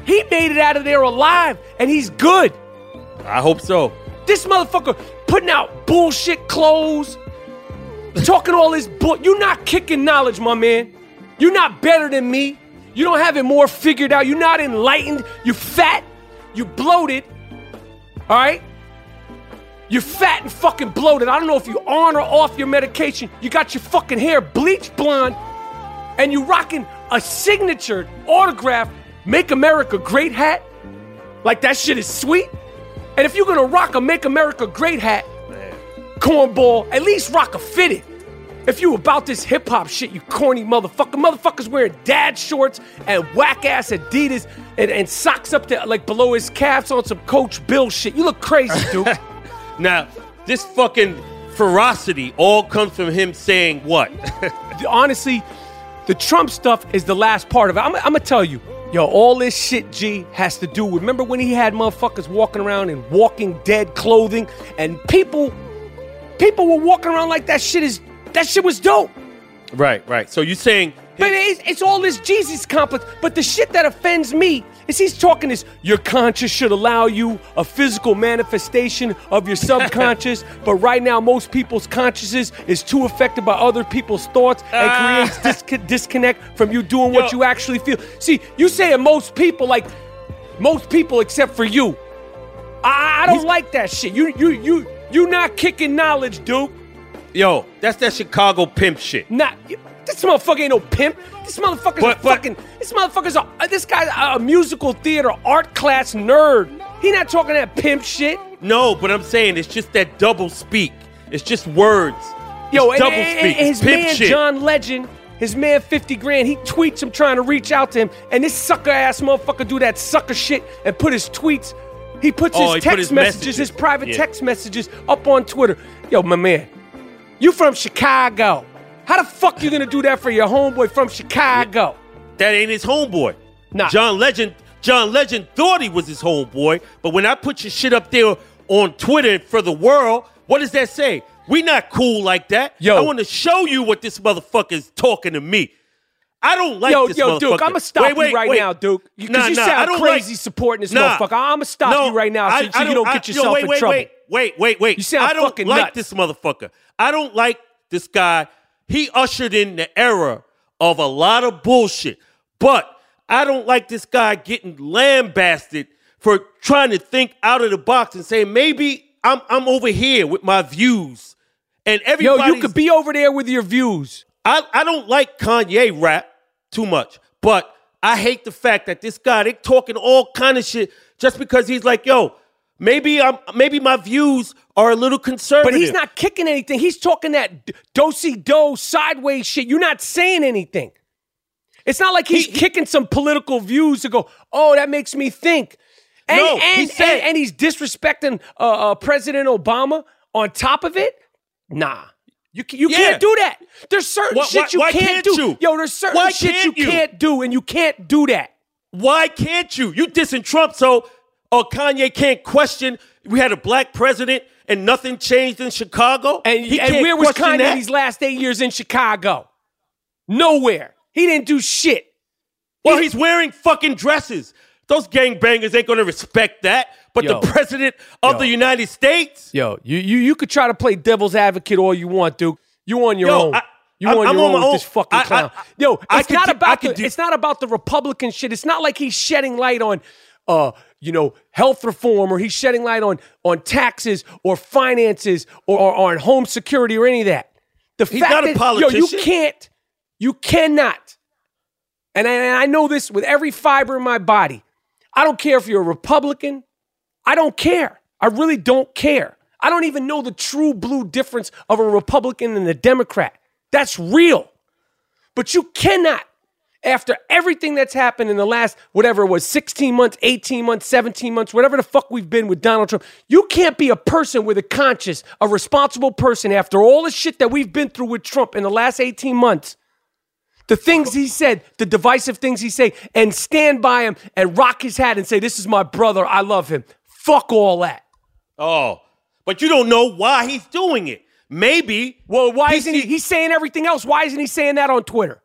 He made it out of there alive, and he's good. I hope so. This motherfucker putting out bullshit clothes, talking all this bull. You're not kicking knowledge, my man. You're not better than me. You don't have it more figured out. You're not enlightened. You're fat. You bloated. All right? You're fat and fucking bloated. I don't know if you're on or off your medication. You got your fucking hair bleached blonde and you rocking a signature autograph Make America Great hat. Like that shit is sweet. And if you're gonna rock a Make America Great hat, cornball, at least rock a fitted. If you about this hip hop shit, you corny motherfucker. Motherfuckers wearing dad shorts and whack ass Adidas and, and socks up to like below his calves on some Coach Bill shit. You look crazy, dude. Now, this fucking ferocity all comes from him saying what? Honestly, the Trump stuff is the last part of it. I'm, I'm gonna tell you, yo, all this shit, G, has to do with. Remember when he had motherfuckers walking around in Walking Dead clothing, and people, people were walking around like that shit is that shit was dope. right, right. So you're saying But it's, it's all this Jesus complex. But the shit that offends me is he's talking this your conscience should allow you a physical manifestation of your subconscious. but right now, most people's consciousness is too affected by other people's thoughts and Ah. creates disc- disconnect from you doing what Yo. you actually feel. See, you saying most people, like most people except for you. I, I don't like that shit. You you you you not kicking knowledge, Duke. Yo, that's that Chicago pimp shit. Not this motherfucker ain't no pimp. This motherfucker's But- a but- fucking. This motherfucker's a. uh, This guy's a, a musical theater art class nerd. He not talking that pimp shit. No, but I'm saying it's just that double speak. It's just words. Yo, it's and, double and- speak. and It's his pimp man shit. John Legend, his man Fifty Grand, he tweets him trying to reach out to him, and this sucker ass motherfucker do that sucker shit and put his tweets. He puts Oh, his he put text his messages, messages. his private Yeah. text messages up on Twitter. Yo, my man, you from Chicago? How the fuck you gonna do that for your homeboy from Chicago? that ain't his homeboy. Nah. John Legend. John Legend thought he was his homeboy, but when I put your shit up there on Twitter for the world, what does that say? We not cool like that. Yo. I want to show you what this motherfucker is talking to me. I don't like yo, this yo, Duke, motherfucker. I'm gonna stop Wait, wait, you right wait. now, Duke. Because Nah, you nah, I sound don't crazy like- supporting this Nah. motherfucker. I'm gonna stop No, you right now so, I- so I you don't I- get yo, yourself wait, in wait, trouble. Wait, wait, wait, wait. You sound I don't fucking like nuts. this motherfucker. I don't like this guy. He ushered in the era of a lot of bullshit. But I don't like this guy getting lambasted for trying to think out of the box and say maybe I'm I'm over here with my views. And everybody Yo, you could be over there with your views. I, I don't like Kanye rap too much, but I hate the fact that this guy they talking all kind of shit just because he's like, yo, maybe I'm maybe my views are a little conservative. But he's not kicking anything. He's talking that do-si do sideways shit. You're not saying anything. It's not like he's He- he- kicking some political views to go, oh, that makes me think. And, No, he and, said- and, and he's disrespecting uh, uh, President Obama on top of it? Nah. You, you Yeah. can't do that. There's certain shit why- you why can't, can't do. you? Yo, there's certain Why shit you can't you? can't do, and you can't do that. Why can't you? You dissing Trump, so uh, Kanye can't question. We had a black president and nothing changed in Chicago. And, and where was Kanye that? these last eight years in Chicago? Nowhere. He didn't do shit. Well, he's wearing fucking dresses. Those gangbangers ain't gonna respect that. But Yo. the president of Yo. the United States. Yo, you you you could try to play devil's advocate all you want, Duke. You on your Yo, own. I- you on I'm your on own my with this fucking I- I- clown. I- Yo, it's could not do- about the, do- it's not about the Republican shit. It's not like he's shedding light on uh, you know, health reform or he's shedding light on on taxes or finances or, or, on home security or any of that. The He's fact not a that yo, you can't, you cannot, and I, and I know this with every fiber in my body. I don't care if you're a Republican. I don't care. I really don't care. I don't even know the true blue difference of a Republican and a Democrat. That's real. But you cannot, after everything that's happened in the last, whatever it was, 16 months, 18 months, 17 months, whatever the fuck we've been with Donald Trump, you can't be a person with a conscience, a responsible person after all the shit that we've been through with Trump in the last 18 months. The things he said, the divisive things he said, and stand by him and rock his hat and say, This is my brother, I love him. Fuck all that. Oh, but you don't know why he's doing it. Maybe. Well, why he isn't he? He's saying everything else. Why isn't he saying that on Twitter?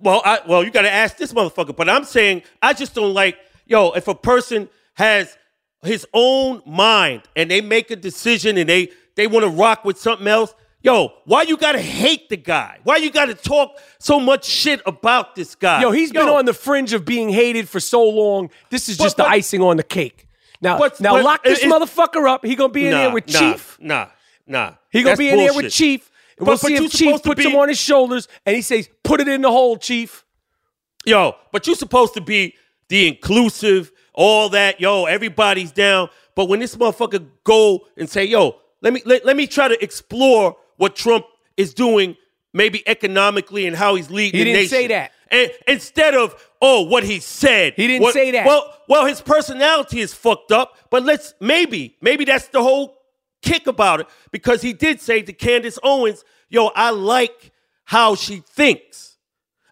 Well, I, well, you got to ask this motherfucker. But I'm saying I just don't like, yo, if a person has his own mind and they make a decision and they they want to rock with something else, yo, why you got to hate the guy? Why you got to talk so much shit about this guy? Yo, he's been on the fringe of being hated for so long. This is But- just the but- icing on the cake. Now, But- now but lock this it- motherfucker up. He gonna be in nah, there with nah, Chief. Nah, nah. He gonna be in there with. Chief. But- We'll but see if Chief puts be- him on his shoulders and he says, "Put it in the hole, Chief." Yo, but you're supposed to be the inclusive, all that. Yo, everybody's down. But when this motherfucker go and say, yo, let me let, let me try to explore what Trump is doing, maybe economically and how he's leading He the didn't nation. say that. And instead of oh, what he said, He didn't what- say that. Well, well, his personality is fucked up. But let's maybe maybe that's the whole kick about it because he did say to Candace Owens, yo, I like how she thinks.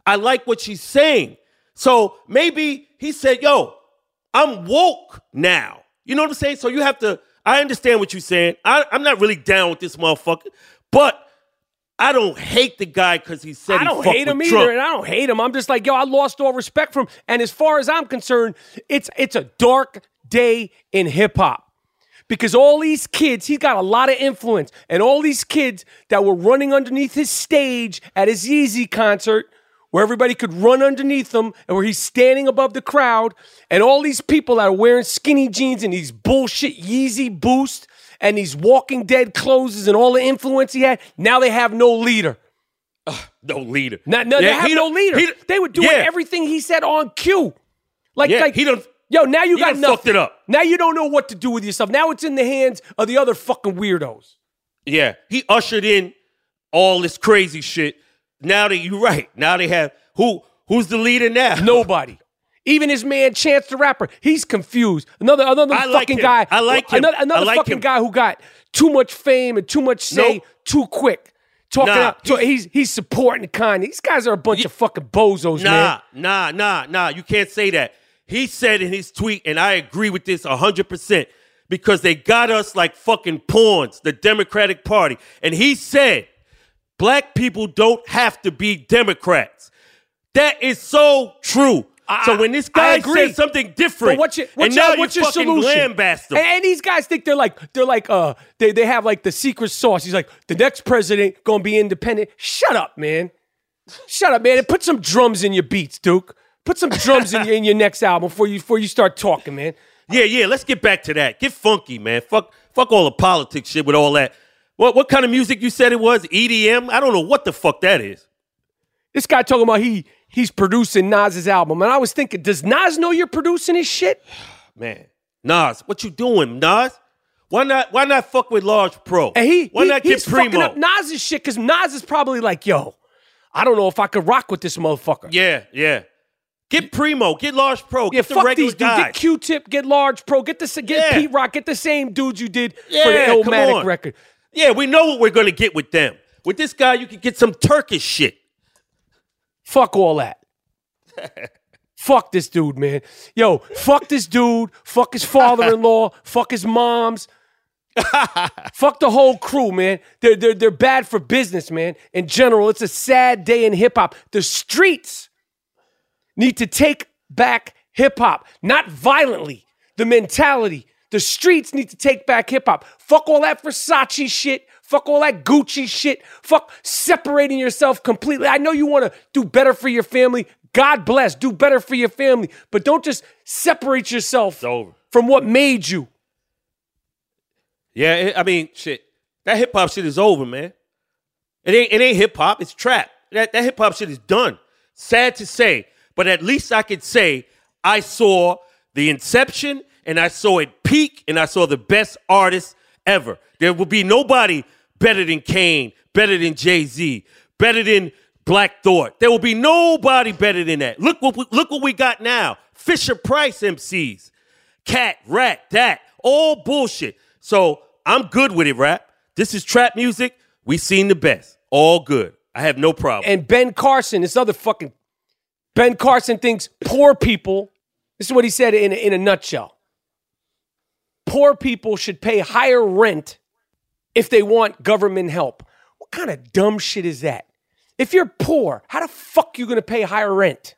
I like what she's saying. So maybe he said, yo, I'm woke now. You know what I'm saying? So you have to, I understand what you're saying. I, I'm not really down with this motherfucker, but I don't hate the guy because he said I don't hate him either, Trump. and I don't hate him. I'm just like, yo, I lost all respect for him. And as far as I'm concerned, it's it's a dark day in hip hop. Because all these kids, he's got a lot of influence, and all these kids that were running underneath his stage at his Yeezy concert, where everybody could run underneath him, and where he's standing above the crowd, and all these people that are wearing skinny jeans and these bullshit Yeezy boost and these Walking Dead clothes and all the influence he had, now they have no leader. no leader. No, no, Yeah, they have he no don't- leader. he- they were doing yeah. everything he said on cue. Like, Yeah, like he done- Yo, now you got nothing. fucked it up. Now you don't know what to do with yourself. Now it's in the hands of the other fucking weirdos. Yeah, he ushered in all this crazy shit. Now that you're right. Now they have who? Who's the leader now? Nobody. Even his man Chance the Rapper, he's confused. Another another I like fucking him. guy. I like him. Another, another like fucking him. guy who got too much fame and too much say Nope. too quick. Talking Nah, so he's he's supporting the kind. These guys are a bunch of fucking bozos, man. Nah, nah, nah, nah. You can't say that. He said in his tweet, and I agree with this 100%, because they got us like fucking pawns, the Democratic Party. And he said, black people don't have to be Democrats. That is so true. I- so when this guy says something different, But what's your, what's and your, now what's you your solution? lambast them. And, and these guys think they're like they're like uh they, they have like the secret sauce. He's like the next president gonna be independent. Shut up, man. Shut up, man. And put some drums in your beats, Duke. Put some drums in your in your next album before you before you start talking, man. Yeah, yeah. Let's get back to that. Get funky, man. Fuck, fuck all the politics shit with all that. What, what kind of music you said it was? EDM? I don't know what the fuck that is. This guy talking about he he's producing Nas's album, and I was thinking, does Nas know you're producing his shit? Man, Nas, what you doing, Nas? Why not? Why not fuck with Large Pro? And he, why he- not he's get Primo? fucking up Nas's shit because Nas is probably like, yo, I don't know if I could rock with this motherfucker. yeah, yeah. Get Primo. Get Large Pro. Yeah, Get the fuck regular these dudes. guys. Get Q-Tip, get Large Pro, get the get Yeah. Pete Rock, get the same dudes you did for the Illmatic record. yeah, we know what we're gonna get with them. With this guy, you can get some Turkish shit. Fuck all that. fuck this dude, man. Yo, fuck this dude. Fuck his father-in-law. fuck his moms. fuck the whole crew, man. They're, they're, they're bad for business, man. In general, it's a sad day in hip hop. The streets need to take back hip hop, not violently. the mentality. The streets need to take back hip hop. Fuck all that Versace shit. Fuck all that Gucci shit. Fuck separating yourself completely. I know you want to do better for your family. God bless. Do better for your family. But don't just separate yourself from what made you. Yeah, it, I mean, shit. That hip hop shit is over, man. It ain't it ain't hip hop. It's trap. That that hip hop shit is done. Sad to say, but at least I could say I saw the inception and I saw it peak and I saw the best artist ever. There will be nobody better than Kane, better than Jay Z, better than Black Thought. There will be nobody better than that. Look what we, look what we got now. Fisher Price MCs. Cat, rat, that, all bullshit. So I'm good with it, rap. This is trap music. We seen the best. All good. I have no problem. And Ben Carson, this other fucking Ben Carson thinks poor people. This is what he said in in a nutshell. Poor people should pay higher rent if they want government help. What kind of dumb shit is that? If you're poor, how the fuck you gonna pay higher rent?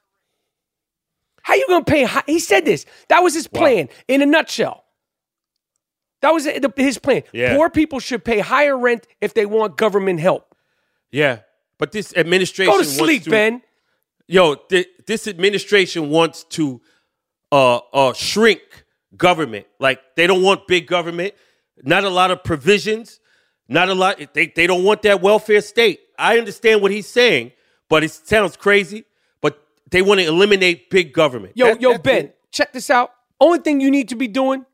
How you gonna pay? High? He said this. That was his plan in a nutshell. That was his plan. Yeah. Poor people should pay higher rent if they want government help. yeah. But this administration Go to sleep, to- Ben. Yo, th- this administration wants to uh uh shrink government. Like they don't want big government, not a lot of provisions, not a lot they they don't want that welfare state. I understand what he's saying, but it sounds crazy, but they want to eliminate big government. Yo, That- yo, Ben, it. check this out. Only thing you need to be doing,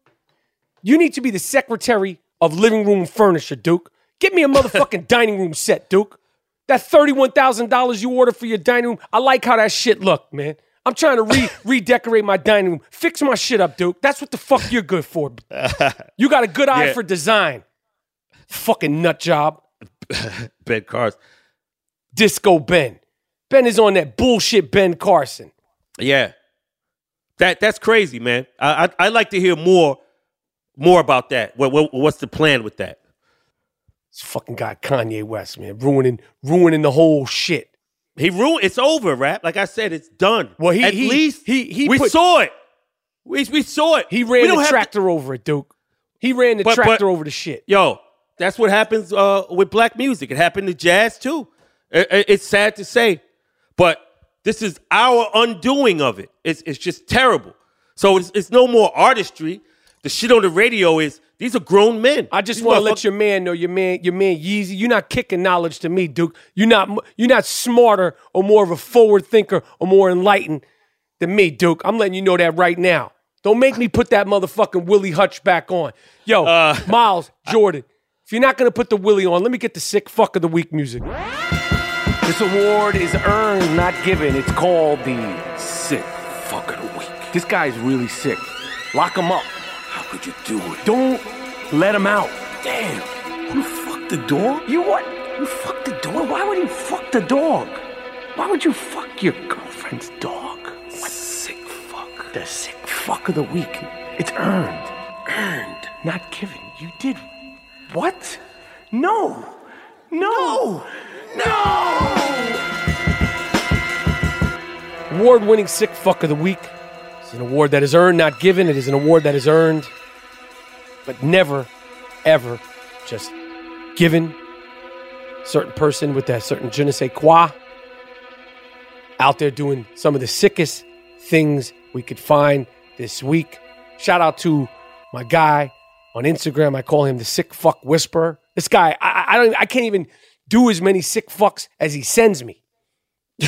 you need to be the secretary of living room furniture, Duke. Get me a motherfucking dining room set, Duke. That thirty-one thousand dollars you ordered for your dining room, I like how that shit looked, man. I'm trying to re redecorate my dining room. Fix my shit up, Duke. That's what the fuck you're good for. You got a good eye Yeah. for design. Fucking nut job. Ben Carson. Disco Ben. Ben is on that bullshit Ben Carson. Yeah. That that's crazy, man. I I I'd like to hear more more about that. What, what what's the plan with that? This fucking guy Kanye West, man, ruining ruining the whole shit. He ruined. It's over, rap. Like I said, it's done. Well, he- at he- least he- he we put- saw it. We we saw it. He ran the have to- tractor over it, Duke. He ran the But- but- tractor over the shit. Yo, that's what happens uh, with black music. It happened to jazz too. I- I- it's sad to say, but this is our undoing of it. It's it's just terrible. So it's, it's no more artistry. The shit on the radio is these are grown men. I just want to let your man know, your man, your man Yeezy, you're not kicking knowledge to me, Duke. You're not you're not smarter or more of a forward thinker or more enlightened than me, Duke. I'm letting you know that right now. Don't make me put that motherfucking Willie Hutch back on. Yo, Uh, Miles, Jordan, if you're not gonna put the Willie on, let me get the sick fuck of the week music. This award is earned, not given. It's called the sick fuck of the week. This guy's really sick. Lock him up. How could you do it? Don't let him out. Damn. You fucked the dog? You what? You fucked the dog? Why would you fuck the dog? Why would you fuck your girlfriend's dog? What sick fuck? The sick fuck of the week. It's earned. Earned. Not given. You did what? No. No. No. Award winning sick fuck of the week. It's an award that is earned, not given. It is an award that is earned, but never, ever just given. Certain person with that certain je ne sais quoi out there doing some of the sickest things we could find this week. Shout out to my guy on Instagram. I call him the sick fuck whisperer. This guy, I, I- don't, I can't even do as many sick fucks as he sends me.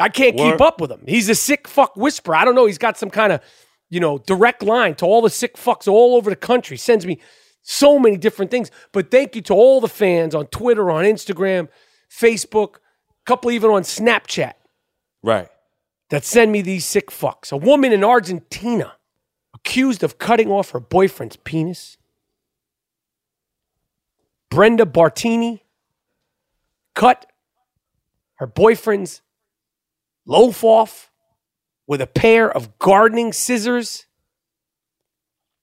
I can't keep up with him. He's a sick fuck whisperer. I don't know. He's got some kind of, you know, direct line to all the sick fucks all over the country. Sends me so many different things. But thank you to all the fans on Twitter, on Instagram, Facebook, a couple even on Snapchat right. that send me these sick fucks. A woman in Argentina accused of cutting off her boyfriend's penis. Brenda Barattini cut her boyfriend's loaf off with a pair of gardening scissors.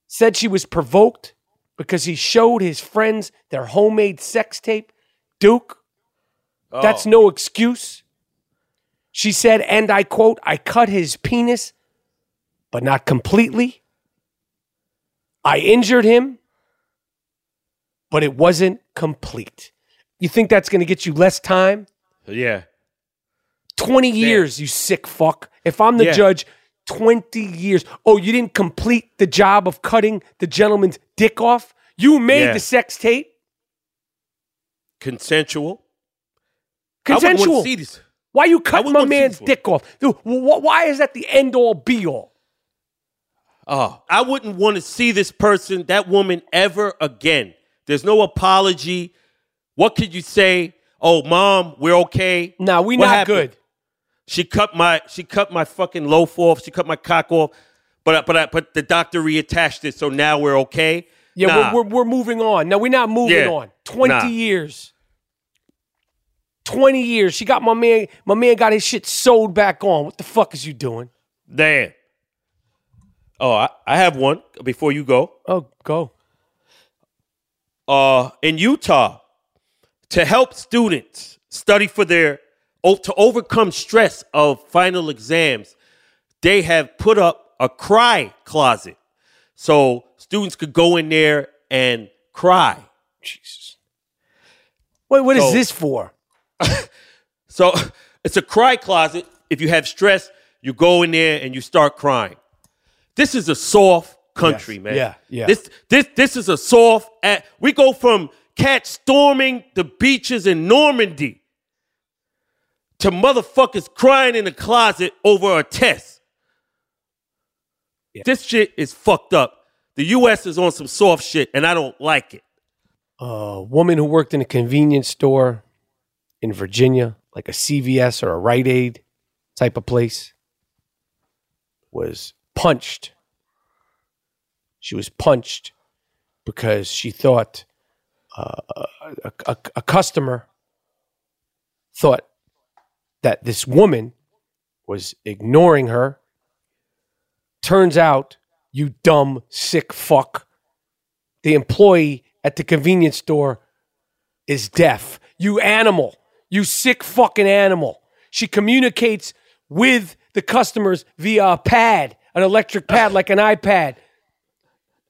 Said she was provoked because he showed his friends their homemade sex tape. Duke, that's oh. no excuse. She said, and I quote, I cut his penis, but not completely. I injured him, but it wasn't complete. You think that's going to get you less time? Yeah. 20 years, you sick fuck. If I'm the Yeah. judge, 20 years. Oh, you didn't complete the job of cutting the gentleman's dick off? You made Yeah. the sex tape Consensual. I consensual. want to see this. Why you cut my want to see man's dick off? Dude, wh- wh- why is that the end all be all? Oh, I wouldn't want to see this person, that woman, ever again. There's no apology. What could you say? Oh, mom, we're okay. Nah, we What not happened? good. She cut my she cut my fucking loaf off. She cut my cock off. But I- but I, but the doctor reattached it, so now we're okay. Yeah, Nah. we're, we're, we're moving on. No, we're not moving Yeah. on. 20 Nah. years. 20 years. She got my man, my man got his shit sewed back on. What the fuck is you doing? Damn. Oh, I, I have one before you go. Oh, go. uh, in Utah to help students study for their to overcome stress of final exams. They have put up a cry closet, so students could go in there and cry. Jesus. Wait, what is So- this for? So it's a cry closet. If you have stress, you go in there and you start crying. This is a soft country, Yes. man. Yeah, yeah. This this this is a soft. At, we go from cats storming the beaches in Normandy to motherfuckers crying in the closet over a test. This shit is fucked up. The U.S. is on some soft shit, and I don't like it. A woman who worked in a convenience store in Virginia, like a CVS or a Rite Aid type of place, was punched. She was punched because she thought uh, a, a, a customer thought that this woman was ignoring her. Turns out, you dumb, sick fuck, the employee at the convenience store is deaf. You animal. You sick fucking animal. She communicates with the customers via a pad, an electric pad like an iPad.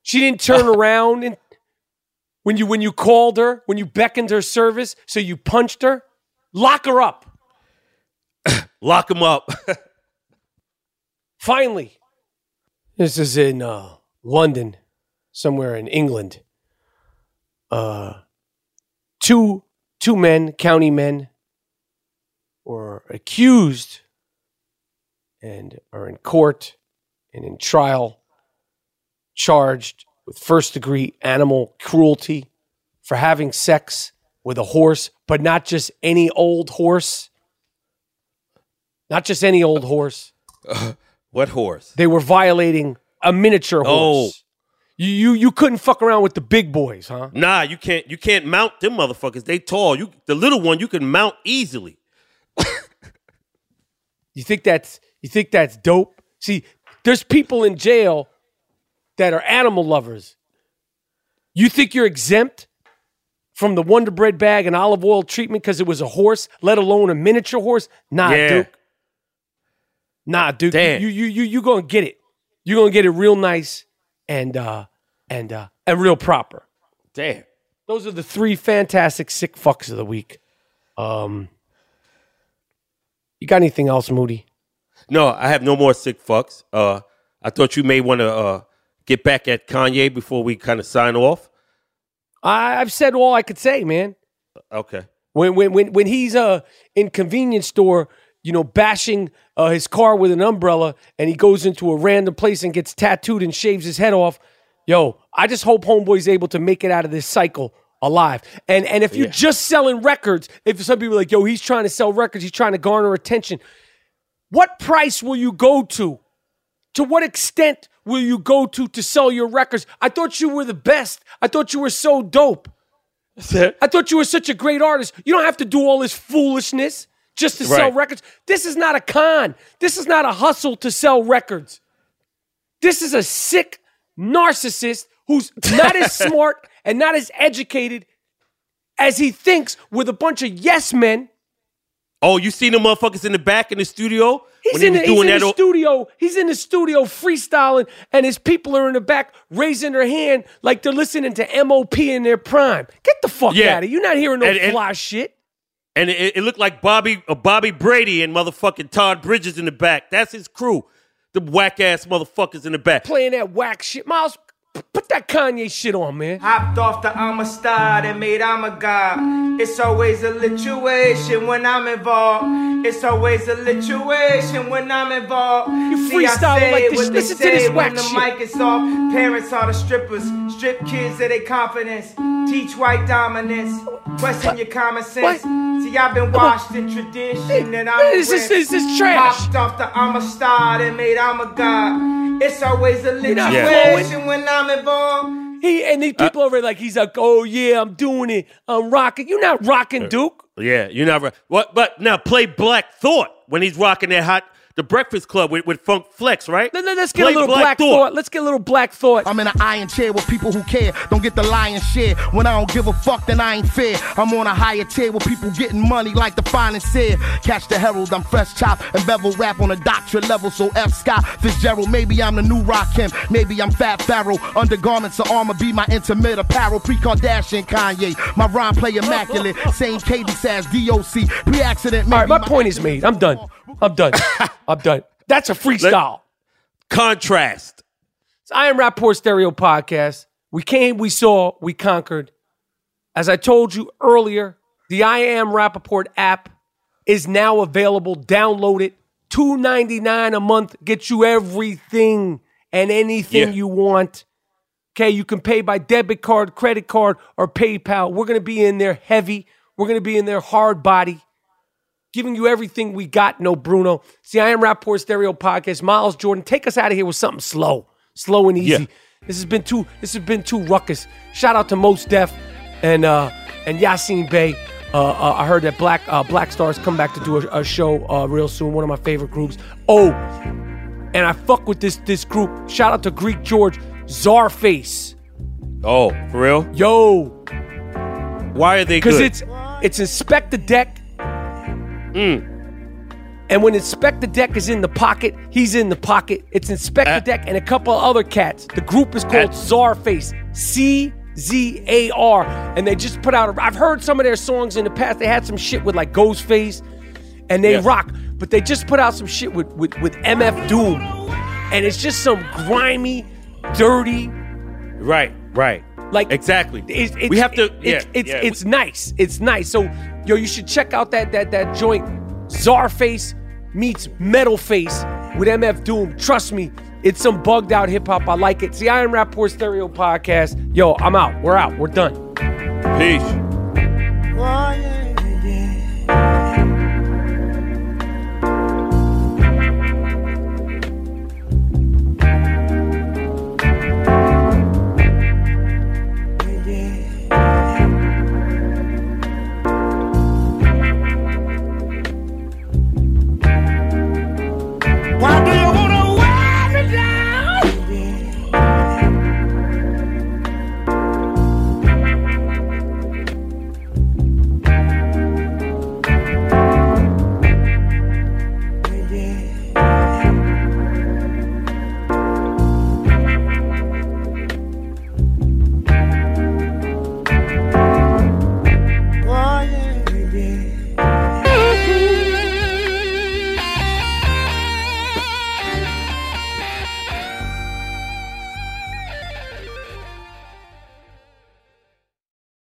She didn't turn around and when you when you called her, when you beckoned her service, so you punched her. Lock her up. Lock them up. Finally. This is in uh, London, somewhere in England. Uh, two two men, county men, were accused and are in court and in trial, charged with first degree animal cruelty for having sex with a horse, but not just any old horse. Not just any old horse. what horse? They were violating a miniature oh. horse. You, you you couldn't fuck around with the big boys, huh? Nah, you can't. You can't mount them motherfuckers. They tall. You the little one you can mount easily. You think that's you think that's dope? See, there's people in jail that are animal lovers. You think you're exempt from the Wonder Bread bag and olive oil treatment because it was a horse, let alone a miniature horse? Nah, Yeah. Duke. Nah, Duke. Damn. You you you you gonna get it. You're gonna get it real nice and uh and uh and real proper. Damn. Those are the three fantastic sick fucks of the week. Um, you got anything else, Moody? No, I have no more sick fucks. Uh, I thought you may want to uh get back at Kanye before we kind of sign off. I, I've said all I could say, man. Okay. When when when when he's uh in convenience store, you know, bashing uh, his car with an umbrella, and he goes into a random place and gets tattooed and shaves his head off. Yo, I just hope Homeboy's able to make it out of this cycle alive. And and if you're Yeah. just selling records, if some people are like, yo, he's trying to sell records, he's trying to garner attention. What price will you go to? To what extent will you go to to sell your records? I thought you were the best. I thought you were so dope. I thought you were such a great artist. You don't have to do all this foolishness just to sell records. This is not a con. This is not a hustle to sell records. This is a sick narcissist who's not as smart and not as educated as he thinks with a bunch of yes men Oh, you seen the motherfuckers in the back in the studio He's he in was the, he's in the o- studio. He's in the studio freestyling, and his people are in the back raising their hand like they're listening to MOP in their prime. Get the fuck Yeah. out of here. You're not hearing no And- and- fly shit. and it, it looked like Bobby uh, Bobby Brady and motherfucking Todd Bridges in the back. That's his crew. The whack ass motherfuckers in the back. Playing that whack shit. Miles, put that Kanye shit on, man. Hopped off the Amistad and made I'm a god. It's always a lituation when I'm involved. It's always a lituation when I'm involved. You See, I freestyling say like this. what Listen to this say whack when the shit. mic is off. Parents are the strippers. Strip kids of their confidence. Teach white dominance. Question your common sense. See, I've been washed in tradition and I'm This is- this is trash. Hopped off the Amistad and made I'm a god. It's always a lituation when I'm involved. He and these people over there like he's like, oh yeah, I'm doing it. I'm rocking. You're not rocking, Duke. Yeah, you're not right. What? But now play Black Thought when he's rocking that hot the Breakfast Club with, with Funk Flex, right? Let, us get Play a little black, thought. Let's get a little black thought. I'm in an iron chair with people who care. Don't get the lion's share. When I don't give a fuck, then I ain't fair. I'm on a higher tier with people getting money like the finest here. Catch the herald, I'm fresh chop and bevel rap on a doctorate level. So F. Scott Fitzgerald, maybe I'm the new Rakim. Maybe I'm Fat Pharaoh. Undergarments of armor be my intimate apparel. Pre Kardashian Kanye. My rhyme play immaculate. Same cadence as DOC. Pre accident. All right, my point is made. I'm done. I'm done. I'm done. That's a freestyle. Contrast. It's I Am Rappaport Stereo Podcast. We came, we saw, we conquered. As I told you earlier, the I Am Rappaport app is now available. Download it. $2.99 a month gets you everything and anything Yeah. you want. Okay, you can pay by debit card, credit card, or PayPal. We're gonna be in there heavy. We're gonna be in there hard body, giving you everything we got. No Bruno. See, I am Rappaport Stereo Podcast. Miles Jordan, take us out of here with something slow, slow and easy. Yeah. This has been too. This has been too ruckus. Shout out to Mos Def and uh and Yasiin Bey. Uh, uh, I heard that Black uh, Black Stars come back to do a, a show uh, real soon. One of my favorite groups. Oh, and I fuck with this this group. Shout out to Greek George Czarface. Oh, for real? Yo, Why are they because it's it's Inspectah Deck. Mm. And when Inspectah Deck is in the pocket, he's in the pocket. It's Inspectah Uh, Deck and a couple of other cats. The group is called Uh, Czarface. C Z A R. And they just put out. A, I've heard some of their songs in the past. They had some shit with like Ghostface, and they Yeah. rock. But they just put out some shit with with with MF Doom, and it's just some grimy, dirty. right, right. Like Exactly. It's, it's, we have to. It's, yeah, it's, yeah. it's nice. It's nice. So yo, you should check out that that that joint. Czarface meets Metal Face with MF Doom. Trust me, it's some bugged out hip hop. I like it. See, I am Rappaport Stereo Podcast. Yo, I'm out. We're out. We're done. Peace. Yeah.